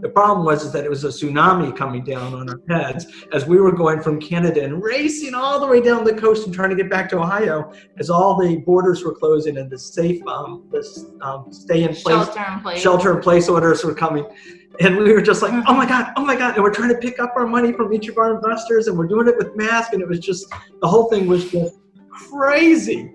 The problem was is that it was a tsunami coming down on our heads as we were going from Canada and racing all the way down the coast and trying to get back to Ohio as all the borders were closing and the safe, um, the um, stay in place, Shelter in place. shelter in place orders were coming. And we were just like, oh my God, oh my God. And we're trying to pick up our money from each of our investors and we're doing it with masks. And it was just, the whole thing was just crazy.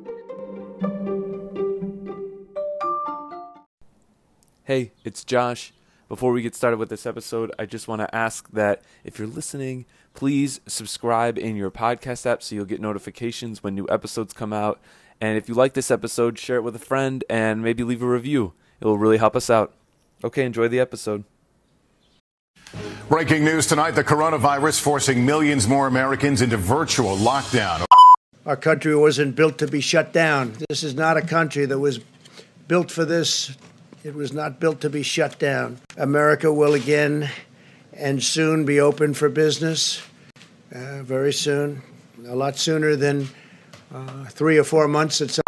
Hey, it's Josh. Before we get started with this episode, I just want to ask that if you're listening, please subscribe in your podcast app so you'll get notifications when new episodes come out. And if you like this episode, share it with a friend and maybe leave a review. It will really help us out. Okay, enjoy the episode. Breaking news tonight the coronavirus forcing millions more Americans into virtual lockdown. Our country wasn't built to be shut down. This is not a country that was built for this. It was not built to be shut down. America will again and soon be open for business, uh, very soon, a lot sooner than uh, three or four months. At some-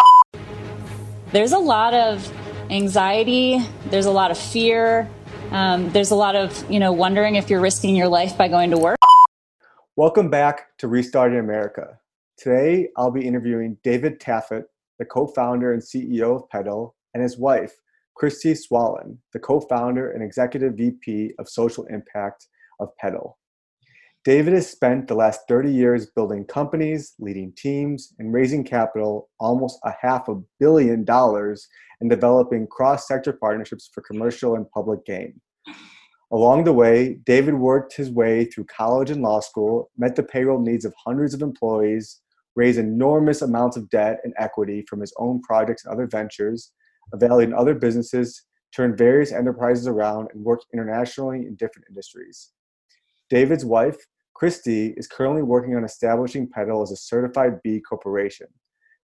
there's a lot of anxiety, there's a lot of fear, um, there's a lot of, you know, wondering if you're risking your life by going to work. Welcome back to Restarting America. Today, I'll be interviewing David Taffet, the co founder and CEO of Pedal, and his wife, Christy Swallen, the co founder and executive VP of social impact of Pedal. David has spent the last 30 years building companies, leading teams, and raising capital almost a half a billion dollars and developing cross sector partnerships for commercial and public gain. Along the way, David worked his way through college and law school, met the payroll needs of hundreds of employees, raised enormous amounts of debt and equity from his own projects and other ventures, evaluated other businesses, turned various enterprises around, and worked internationally in different industries. David's wife, Christy, is currently working on establishing Pedal as a certified B corporation.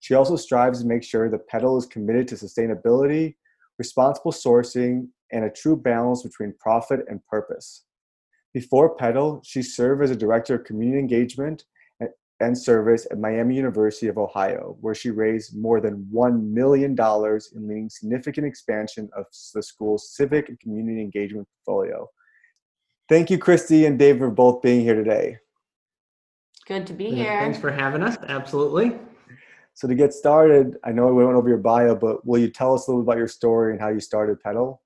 She also strives to make sure that Pedal is committed to sustainability, responsible sourcing, and a true balance between profit and purpose. Before Pedal, she served as a director of community engagement and service at Miami University of Ohio, where she raised more than $1 million in leading significant expansion of the school's civic and community engagement portfolio. Thank you, Christy and Dave, for both being here today. Good to be Yeah, here. Thanks for having us. Absolutely. So to get started, I know we went over your bio, but will you tell us a little bit about your story and how you started Pedal?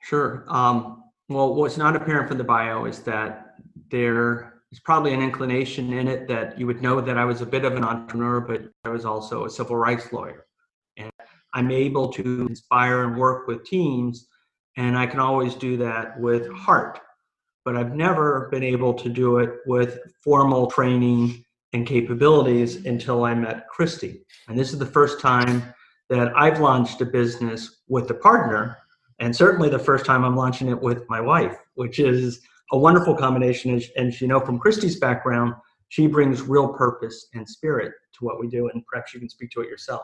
Sure. Um, well, what's not apparent from the bio is that there is probably an inclination in it that you would know that I was a bit of an entrepreneur, but I was also a civil rights lawyer. And I'm able to inspire and work with teams, and I can always do that with heart. But I've never been able to do it with formal training and capabilities until I met Christy. And this is the first time that I've launched a business with a partner and certainly the first time I'm launching it with my wife, which is a wonderful combination. And, as you know from Christy's background, she brings real purpose and spirit to what we do, and perhaps you can speak to it yourself.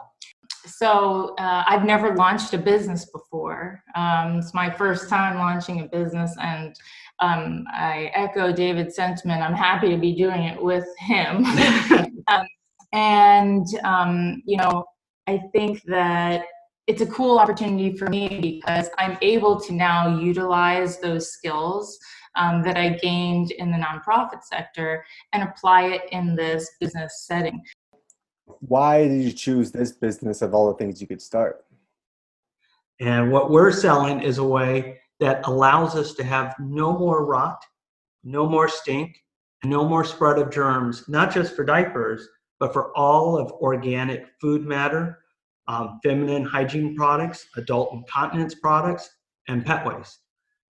So uh, I've never launched a business before. Um, it's my first time launching a business, and um, I echo David's sentiment. I'm happy to be doing it with him. um, and um, you know, I think that it's a cool opportunity for me because I'm able to now utilize those skills um, that I gained in the nonprofit sector and apply it in this business setting. Why did you choose this business of all the things you could start? And what we're selling is a way that allows us to have no more rot, no more stink, no more spread of germs, not just for diapers, but for all of organic food matter, um, feminine hygiene products, adult incontinence products, and pet waste.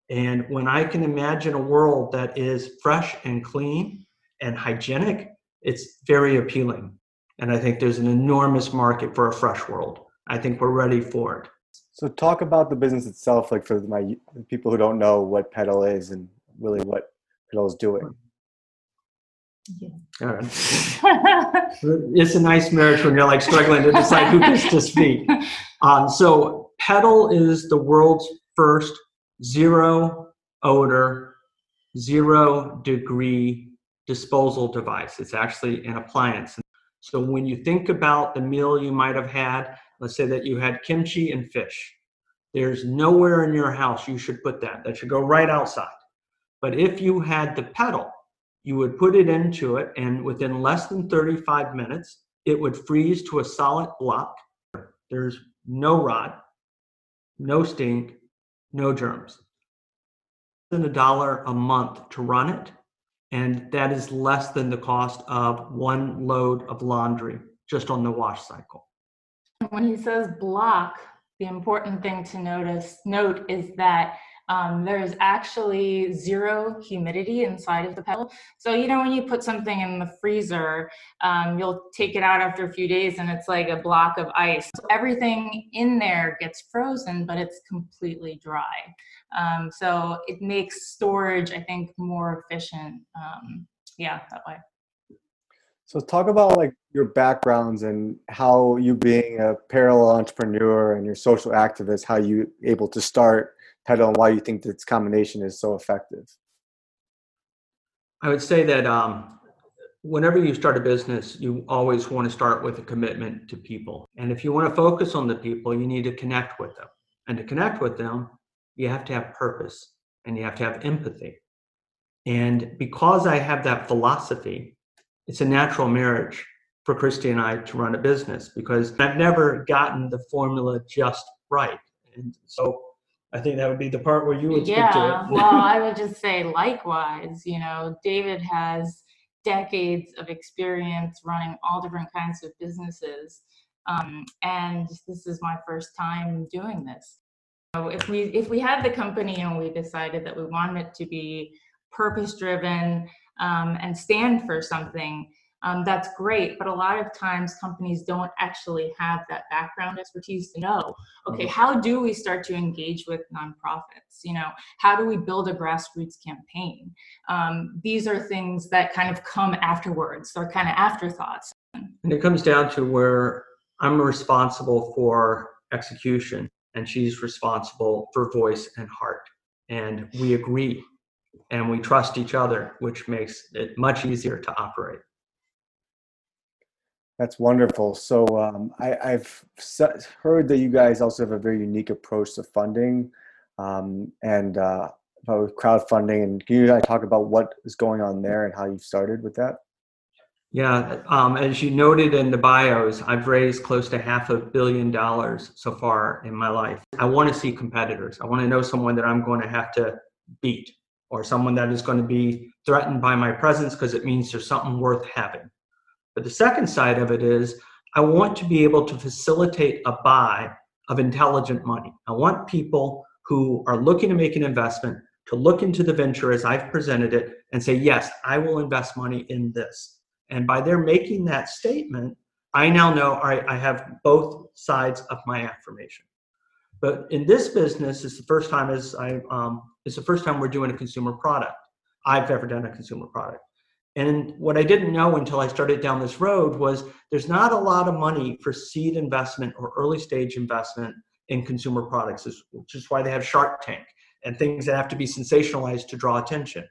And when I can imagine a world that is fresh and clean and hygienic, it's very appealing. And I think there's an enormous market for a fresh world. I think we're ready for it. So talk about the business itself, like for my people who don't know what Pedal is and really what Pedal is doing. Yeah. All right. it's a nice marriage when you're like struggling to decide who gets to speak. Um, so Pedal is the world's first zero odor, zero degree disposal device. It's actually an appliance. So when you think about the meal you might have had, let's say that you had kimchi and fish. There's nowhere in your house you should put that. That should go right outside. But if you had the pedal, you would put it into it, and within less than 35 minutes, it would freeze to a solid block. There's no rot, no stink, no germs. Than a dollar a month to run it, and that is less than the cost of one load of laundry just on the wash cycle. When he says block, the important thing to notice note is that um, there's actually zero humidity inside of the pedal. So, you know, when you put something in the freezer, um, you'll take it out after a few days and it's like a block of ice. So everything in there gets frozen, but it's completely dry. Um, so it makes storage, I think, more efficient. Um, yeah, that way. So talk about like your backgrounds and how you being a parallel entrepreneur and your social activist, how you able to start Pedal and why you think this combination is so effective. I would say that um, whenever you start a business, you always want to start with a commitment to people. And if you want to focus on the people, you need to connect with them. And to connect with them, you have to have purpose and you have to have empathy. And because I have that philosophy, it's a natural marriage for Christy and I to run a business because I've never gotten the formula just right. And so I think that would be the part where you would yeah, well, I would just say likewise, you know, David has decades of experience running all different kinds of businesses. Um, and this is my first time doing this. So if we if we had the company and we decided that we wanted it to be purpose driven um, and stand for something, um, that's great. But a lot of times companies don't actually have that background expertise to know, okay, Mhm. how do we start to engage with nonprofits? You know, how do we build a grassroots campaign? Um, these are things that kind of come afterwards. They're kind of afterthoughts. And it comes down to where I'm responsible for execution and she's responsible for voice and heart. And we agree and we trust each other, which makes it much easier to operate. That's wonderful. So um, I, I've heard that you guys also have a very unique approach to funding um, and uh, about crowdfunding. And can you guys talk about what is going on there and how you started with that? Yeah, um, as you noted in the bios, I've raised close to half a billion dollars so far in my life. I want to see competitors. I want to know someone that I'm going to have to beat or someone that is going to be threatened by my presence because it means there's something worth having. But the second side of it is I want to be able to facilitate a buy of intelligent money. I want people who are looking to make an investment to look into the venture as I've presented it and say, yes, I will invest money in this. And by their making that statement, I now know right, I have both sides of my affirmation. But in this business, it's the first time as I um, it's the first time we're doing a consumer product. I've ever done a consumer product. And what I didn't know until I started down this road was there's not a lot of money for seed investment or early stage investment in consumer products, which is why they have Shark Tank and things that have to be sensationalized to draw attention.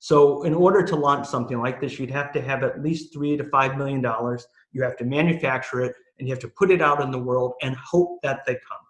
So, in order to launch something like this, you'd have to have at least three to five million dollars. You have to manufacture it and you have to put it out in the world and hope that they come.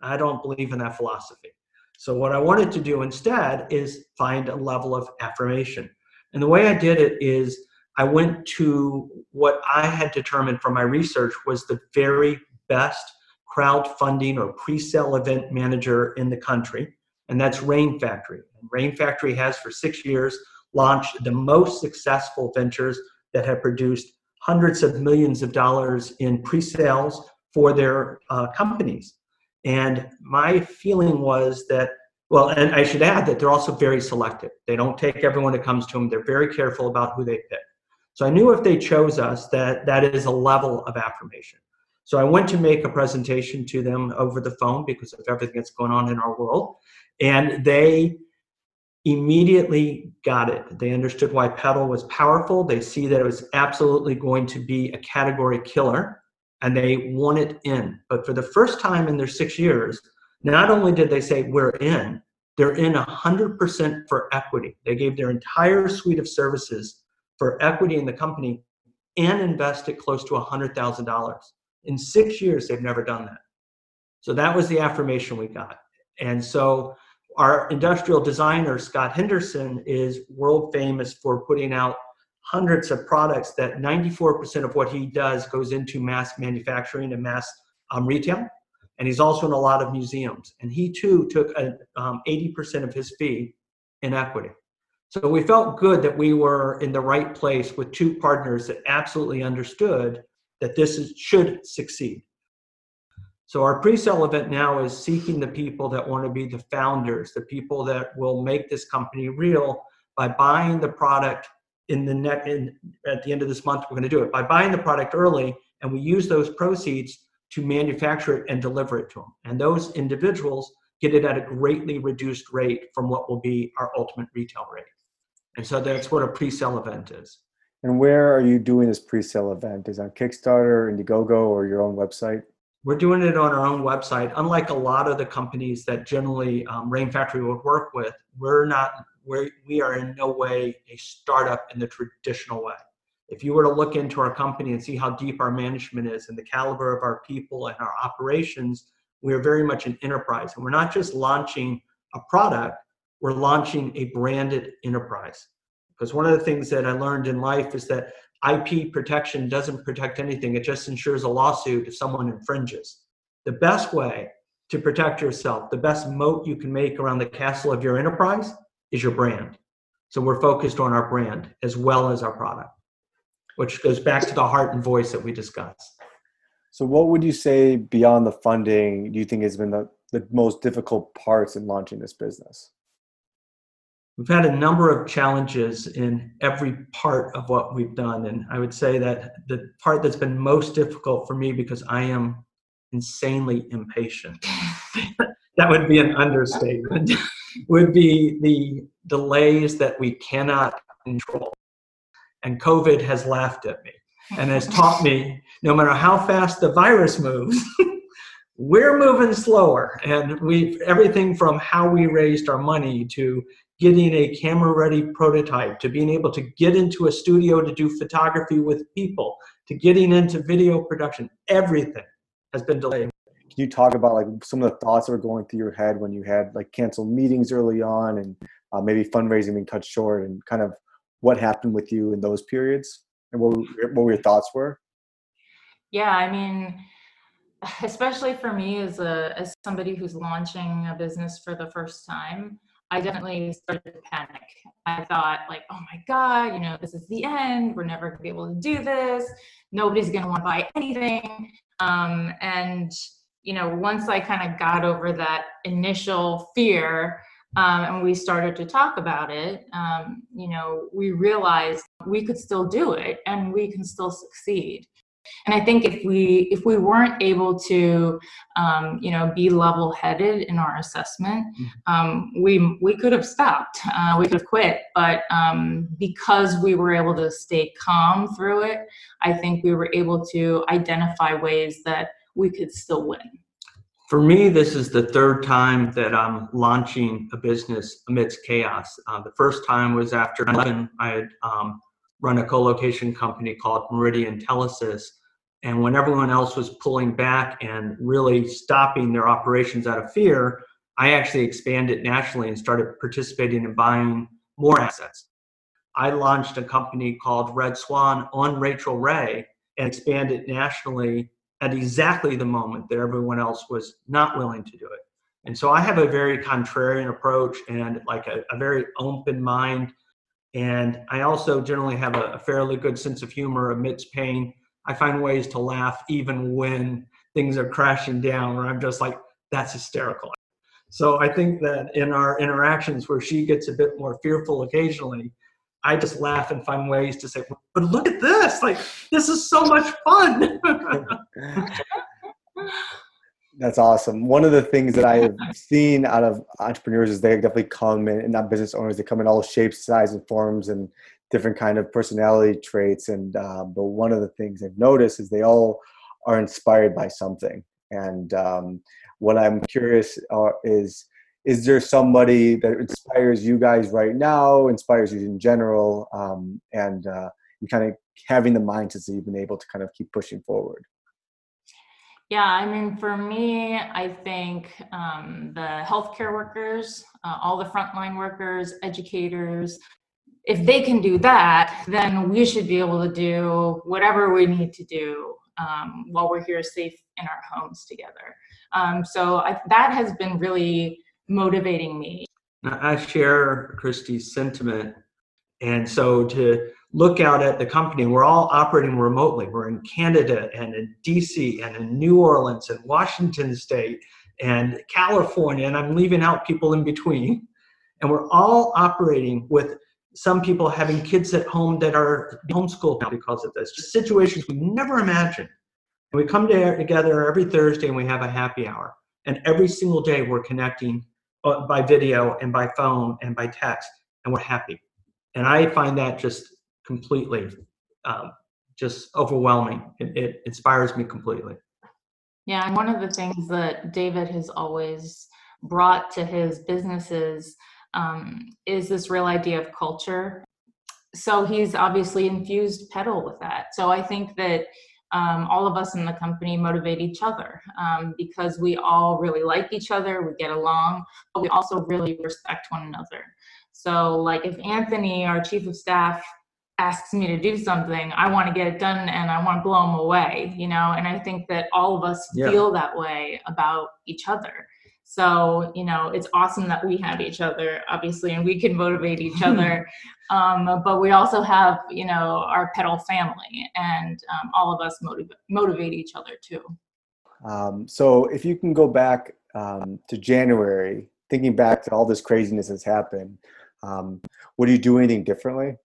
I don't believe in that philosophy. So, what I wanted to do instead is find a level of affirmation. And the way I did it is I went to what I had determined from my research was the very best crowdfunding or pre sale event manager in the country, and that's Rain Factory. And Rain Factory has for six years launched the most successful ventures that have produced hundreds of millions of dollars in pre sales for their uh, companies. And my feeling was that, well, and I should add that they're also very selective. They don't take everyone that comes to them, they're very careful about who they pick. So I knew if they chose us that that is a level of affirmation. So I went to make a presentation to them over the phone because of everything that's going on in our world. And they immediately got it. They understood why pedal was powerful. They see that it was absolutely going to be a category killer and they want it in. But for the first time in their six years, not only did they say we're in, they're in 100% for equity. They gave their entire suite of services for equity in the company and invested close to $100,000. In six years, they've never done that. So that was the affirmation we got. And so our industrial designer, Scott Henderson, is world famous for putting out hundreds of products that 94% of what he does goes into mass manufacturing and mass um, retail. And he's also in a lot of museums. And he too took a, um, 80% of his fee in equity. So we felt good that we were in the right place with two partners that absolutely understood that this is, should succeed. So our pre-sale event now is seeking the people that want to be the founders, the people that will make this company real by buying the product in the net in, at the end of this month we're going to do it by buying the product early and we use those proceeds to manufacture it and deliver it to them and those individuals get it at a greatly reduced rate from what will be our ultimate retail rate. And so that's what a pre-sale event is. And where are you doing this pre-sale event? Is it on Kickstarter, Indiegogo, or your own website? we're doing it on our own website. Unlike a lot of the companies that generally um, rain factory would work with we're not we're, we are in no way a startup in the traditional way if you were to look into our company and see how deep our management is and the caliber of our people and our operations we are very much an enterprise and we're not just launching a product we're launching a branded enterprise because one of the things that i learned in life is that IP protection doesn't protect anything. It just ensures a lawsuit if someone infringes. The best way to protect yourself, the best moat you can make around the castle of your enterprise is your brand. So we're focused on our brand as well as our product, which goes back to the heart and voice that we discussed. So, what would you say beyond the funding do you think has been the, the most difficult parts in launching this business? We've had a number of challenges in every part of what we've done. And I would say that the part that's been most difficult for me because I am insanely impatient, that would be an understatement, would be the delays that we cannot control. And COVID has laughed at me and has taught me no matter how fast the virus moves, we're moving slower. And we've everything from how we raised our money to getting a camera ready prototype to being able to get into a studio to do photography with people to getting into video production everything has been delayed can you talk about like some of the thoughts that were going through your head when you had like canceled meetings early on and uh, maybe fundraising being cut short and kind of what happened with you in those periods and what, what your thoughts were yeah i mean especially for me as a as somebody who's launching a business for the first time I definitely started to panic. I thought, like, oh my God, you know, this is the end. We're never to be able to do this. Nobody's going to want to buy anything. Um, and, you know, once I kind of got over that initial fear um, and we started to talk about it, um, you know, we realized we could still do it and we can still succeed. And i think if we if we weren't able to um, you know be level headed in our assessment mm-hmm. um, we we could have stopped uh, we could have quit. But um, because we were able to stay calm through it i think we were able to identify ways that we could still win for me, this is the third time that I'm launching a business amidst chaos. Uh, the first time was after 11. I had um, run a co-location company called Meridian Telesys. And when everyone else was pulling back and really stopping their operations out of fear, I actually expanded nationally and started participating in buying more assets. I launched a company called Red Swan on Rachael Ray and expanded nationally at exactly the moment that everyone else was not willing to do it. And so I have a very contrarian approach and like a, a very open mind and I also generally have a, a fairly good sense of humor amidst pain. I find ways to laugh even when things are crashing down, where I'm just like, that's hysterical. So I think that in our interactions where she gets a bit more fearful occasionally, I just laugh and find ways to say, but look at this. Like, this is so much fun. That's awesome. One of the things that I have seen out of entrepreneurs is they definitely come in, and not business owners, they come in all shapes, sizes, and forms, and different kind of personality traits. And uh, but one of the things I've noticed is they all are inspired by something. And um, what I'm curious uh, is, is there somebody that inspires you guys right now, inspires you in general, um, and uh, and kind of having the mindset that you've been able to kind of keep pushing forward? Yeah, I mean, for me, I think um, the healthcare workers, uh, all the frontline workers, educators, if they can do that, then we should be able to do whatever we need to do um, while we're here safe in our homes together. Um, so I, that has been really motivating me. I share Christy's sentiment. And so to look out at the company, we're all operating remotely. We're in Canada and in DC and in New Orleans and Washington State and California, and I'm leaving out people in between. And we're all operating with some people having kids at home that are homeschooled now because of this. Just situations we never imagined. And we come together every Thursday and we have a happy hour. And every single day we're connecting by video and by phone and by text, and we're happy. And I find that just completely um, just overwhelming. It, it inspires me completely. Yeah, and one of the things that David has always brought to his businesses um, is this real idea of culture. So he's obviously infused Pedal with that. So I think that um, all of us in the company motivate each other um, because we all really like each other, we get along, but we also really respect one another. So, like if Anthony, our chief of staff, asks me to do something, I want to get it done and I want to blow him away, you know, and I think that all of us Yeah. feel that way about each other. So, you know, it's awesome that we have each other, obviously, and we can motivate each other. um, but we also have, you know, our pedal family, and um, all of us motiv- motivate each other too. Um, so if you can go back um, to January, thinking back to all this craziness that's happened, um, would you do anything differently?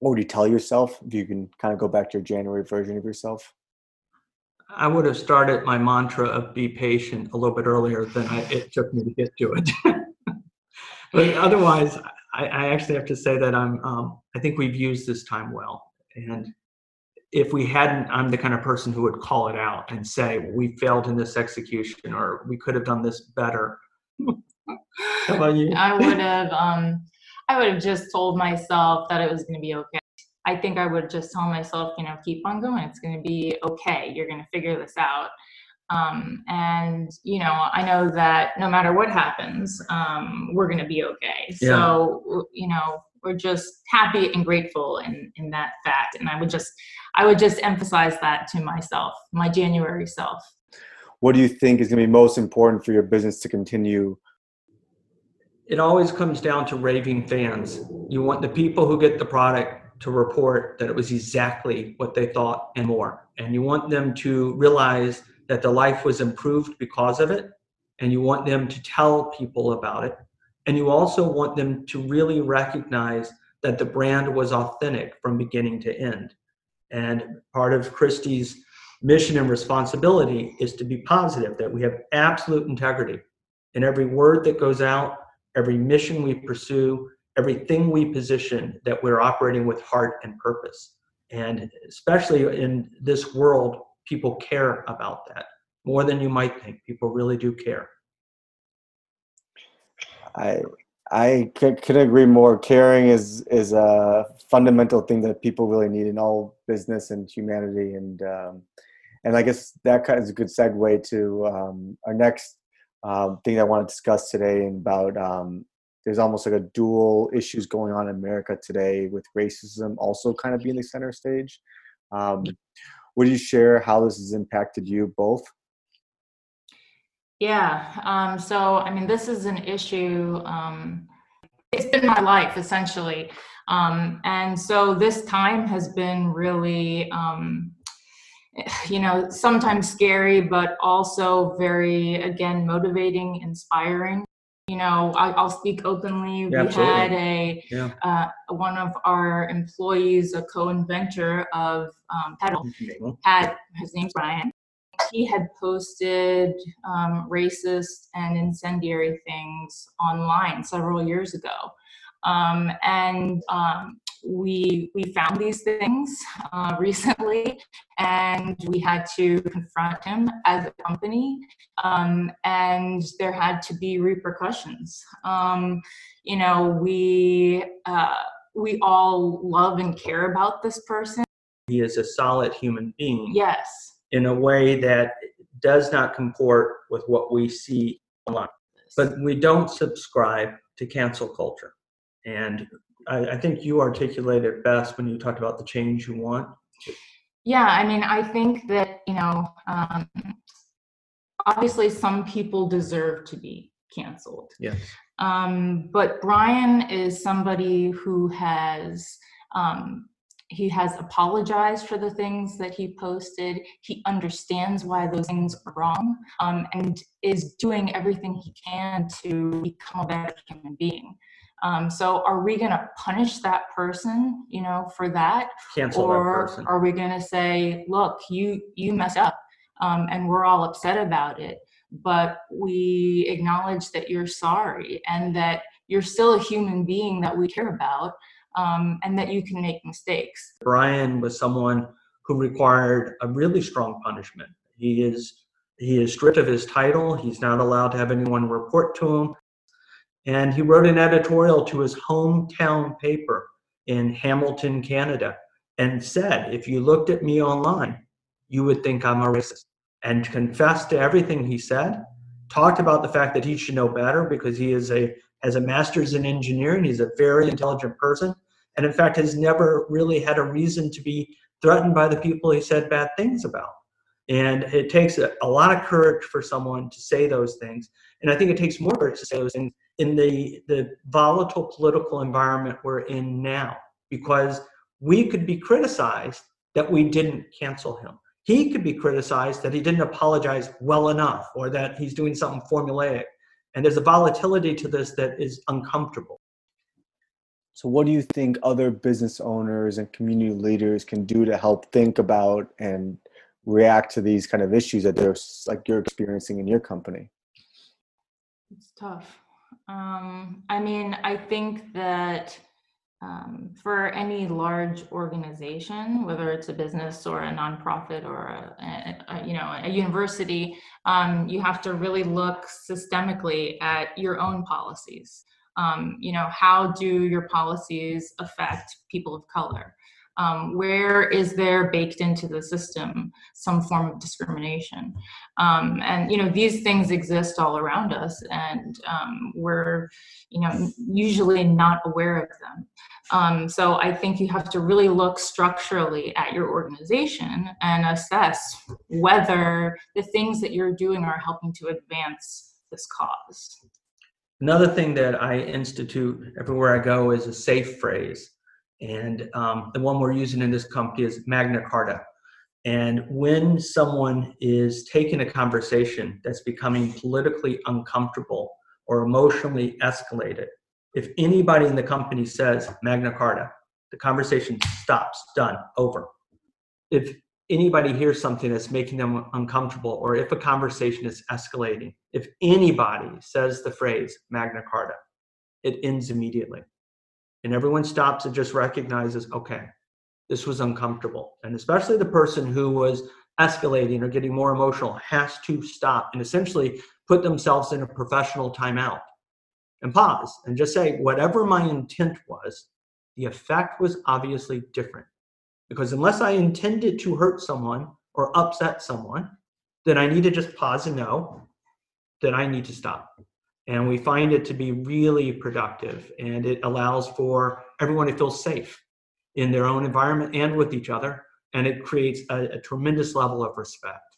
What would you tell yourself if you can kind of go back to your January version of yourself? I would have started my mantra of be patient a little bit earlier than I, it took me to get to it. but otherwise, I, I actually have to say that I'm. Um, I think we've used this time well, and if we hadn't, I'm the kind of person who would call it out and say we failed in this execution or we could have done this better. How about you? I would have, um, I would have just told myself that it was going to be okay. I think I would just tell myself, you know, keep on going. It's going to be okay. You're going to figure this out. Um, and you know, I know that no matter what happens, um, we're going to be okay. So you know, we're just happy and grateful in in that fact. And I would just, I would just emphasize that to myself, my January self. What do you think is going to be most important for your business to continue? it always comes down to raving fans. You want the people who get the product to report that it was exactly what they thought and more. And you want them to realize that the life was improved because of it. And you want them to tell people about it. And you also want them to really recognize that the brand was authentic from beginning to end. And part of Christie's mission and responsibility is to be positive, that we have absolute integrity in every word that goes out, every mission we pursue, everything we position, that we're operating with heart and purpose. And especially in this world, people care about that more than you might think. People really do care. I I could, agree more. Caring is is a fundamental thing that people really need in all business and humanity, and um, and I guess that kind of is a good segue to um, our next um, thing I want to discuss today about um, there's almost like a dual issues going on in America today with racism also kind of being the center stage. Um, would you share how this has impacted you both? Yeah. Um, so, I mean, this is an issue. Um, it's been my life essentially. Um, and so this time has been really, um, you know, sometimes scary, but also very, again, motivating, inspiring. You know, I, I'll speak openly. we absolutely. had a Yeah. uh, one of our employees, a co-inventor of um, Pedal, had his name's Brian. He had posted um, racist and incendiary things online several years ago, um, and um, we we found these things uh, recently, and we had to confront him as a company, um, and there had to be repercussions. Um, you know, we uh, we all love and care about this person. He is a solid human being Yes. in a way that does not comport with what we see online. But we don't subscribe to cancel culture. And I, I think you articulated it best when you talked about the change you want. Yeah, I mean, I think that, you know, um, obviously some people deserve to be canceled. Yes. Um, but Brian is somebody who has um, he has apologized for the things that he posted. He understands why those things are wrong, um, and is doing everything he can to become a better human being. Um, so, are we going to punish that person, you know, for that, Cancel that or person. are we going to say, "Look, you you messed up, um, and we're all upset about it, but we acknowledge that you're sorry and that you're still a human being that we care about, um, and that you can make mistakes." Brian was someone who required a really strong punishment. He is he is stripped of his title. He's not allowed to have anyone report to him. And he wrote an editorial to his hometown paper in Hamilton, Canada, and said, if you looked at me online, you would think I'm a racist. And confessed to everything he said, talked about the fact that he should know better because he is a has a master's in engineering. He's a very intelligent person. And in fact, has never really had a reason to be threatened by the people he said bad things about. And it takes a, a lot of courage for someone to say those things. And I think it takes more courage to say those things in the, the volatile political environment we're in now, because we could be criticized that we didn't cancel him. He could be criticized that he didn't apologize well enough or that he's doing something formulaic. And there's a volatility to this that is uncomfortable. So, what do you think other business owners and community leaders can do to help think about and react to these kind of issues that they're like you're experiencing in your company? It's tough. Um, I mean, I think that um, for any large organization, whether it's a business or a nonprofit or a, a, a you know a university, um, you have to really look systemically at your own policies. Um, you know, how do your policies affect people of color? Um, where is there baked into the system some form of discrimination? Um, and you know these things exist all around us, and um, we're you know usually not aware of them. Um, so I think you have to really look structurally at your organization and assess whether the things that you're doing are helping to advance this cause. Another thing that I institute everywhere I go is a safe phrase. And um, the one we're using in this company is Magna Carta. And when someone is taking a conversation that's becoming politically uncomfortable or emotionally escalated, if anybody in the company says Magna Carta, the conversation stops, done, over. If anybody hears something that's making them uncomfortable, or if a conversation is escalating, if anybody says the phrase Magna Carta, it ends immediately. And everyone stops and just recognizes, okay, this was uncomfortable. And especially the person who was escalating or getting more emotional has to stop and essentially put themselves in a professional timeout and pause and just say, whatever my intent was, the effect was obviously different. Because unless I intended to hurt someone or upset someone, then I need to just pause and know that I need to stop. And we find it to be really productive and it allows for everyone to feel safe in their own environment and with each other. And it creates a, a tremendous level of respect.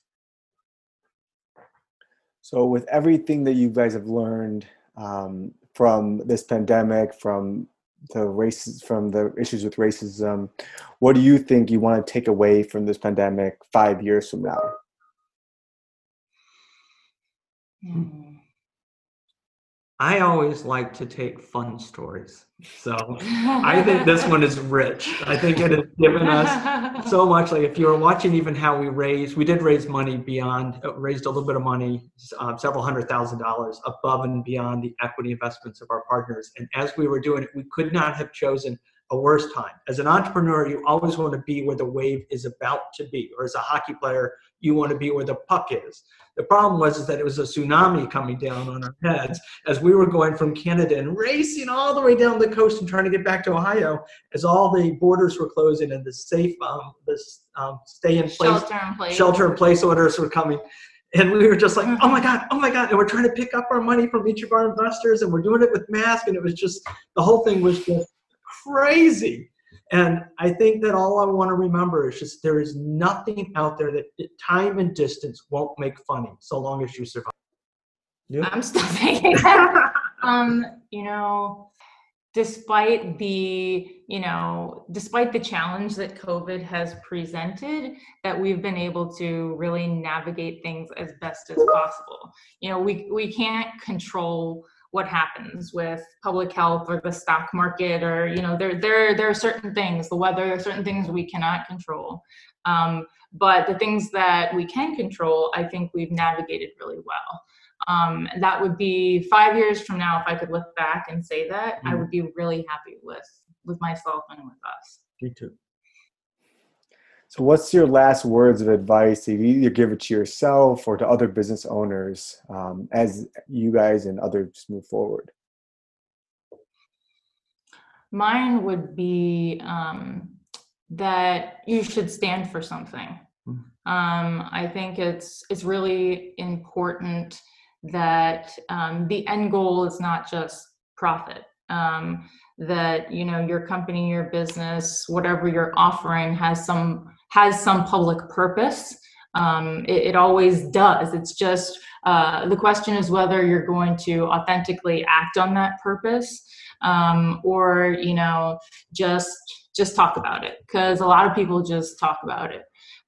So, with everything that you guys have learned um, from this pandemic, from the races, from the issues with racism, what do you think you want to take away from this pandemic five years from now? Hmm. I always like to take fun stories. So I think this one is rich. I think it has given us so much. Like if you were watching even how we raised, we did raise money beyond, uh, raised a little bit of money, uh, several hundred thousand dollars above and beyond the equity investments of our partners. And as we were doing it, we could not have chosen a worse time. As an entrepreneur, you always want to be where the wave is about to be. Or as a hockey player, you want to be where the puck is. The problem was is that it was a tsunami coming down on our heads as we were going from Canada and racing all the way down the coast and trying to get back to Ohio as all the borders were closing and the safe, um, the um, stay in place, Shelter in place. shelter in place orders were coming. And we were just like, oh my God, oh my God. And we're trying to pick up our money from each of our investors and we're doing it with masks. And it was just, the whole thing was just crazy. And I think that all I want to remember is just there is nothing out there that time and distance won't make funny so long as you survive. I'm still thinking that. um, you know, despite the you know despite the challenge that covid has presented that we've been able to really navigate things as best as possible you know we we can't control what happens with public health or the stock market or you know there there there are certain things the weather there are certain things we cannot control um, but the things that we can control i think we've navigated really well um, that would be five years from now. If I could look back and say that, mm. I would be really happy with with myself and with us. Me too. So, what's your last words of advice? You either give it to yourself or to other business owners um, as you guys and others move forward. Mine would be um, that you should stand for something. Mm. Um, I think it's it's really important that um, the end goal is not just profit um, that you know your company your business whatever you're offering has some has some public purpose. Um, it, it, always does. It's just uh, the question is whether you're going to authentically act on that purpose um, or you know just just talk about it because a lot of people just talk about it.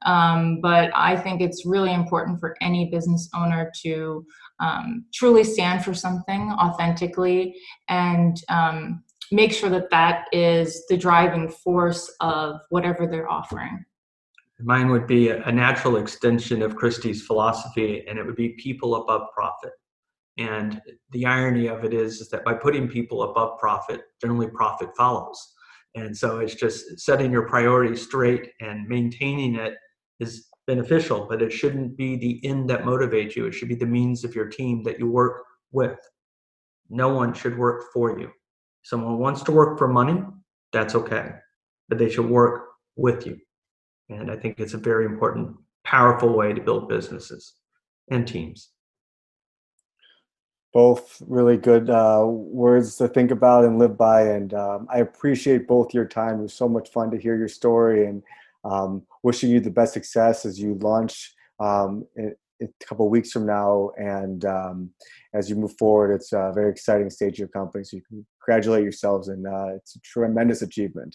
Um, but I think it's really important for any business owner to um, truly stand for something authentically and um, make sure that that is the driving force of whatever they're offering. Mine would be a natural extension of Christie's philosophy, and it would be people above profit. And the irony of it is, is that by putting people above profit, generally profit follows. And so it's just setting your priorities straight and maintaining it is beneficial, but it shouldn't be the end that motivates you. It should be the means of your team that you work with. No one should work for you. Someone wants to work for money, that's okay, but they should work with you. And I think it's a very important, powerful way to build businesses and teams. Both really good uh, words to think about and live by. And um, I appreciate both your time. It was so much fun to hear your story and um, wishing you the best success as you launch um, in, in a couple weeks from now, and um, as you move forward, it's a very exciting stage of your company. So you congratulate yourselves, and uh, it's a tremendous achievement.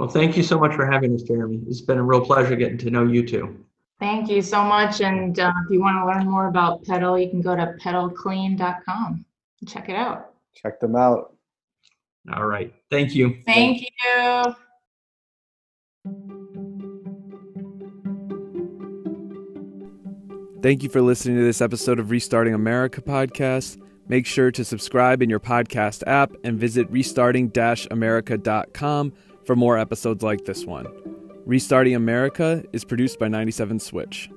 Well, thank you so much for having us, Jeremy. It's been a real pleasure getting to know you too. Thank you so much. And uh, if you want to learn more about Pedal, you can go to pedalclean.com and check it out. Check them out. All right. Thank you. Thank you. Thank you for listening to this episode of Restarting America podcast. Make sure to subscribe in your podcast app and visit restarting america.com for more episodes like this one. Restarting America is produced by 97 Switch.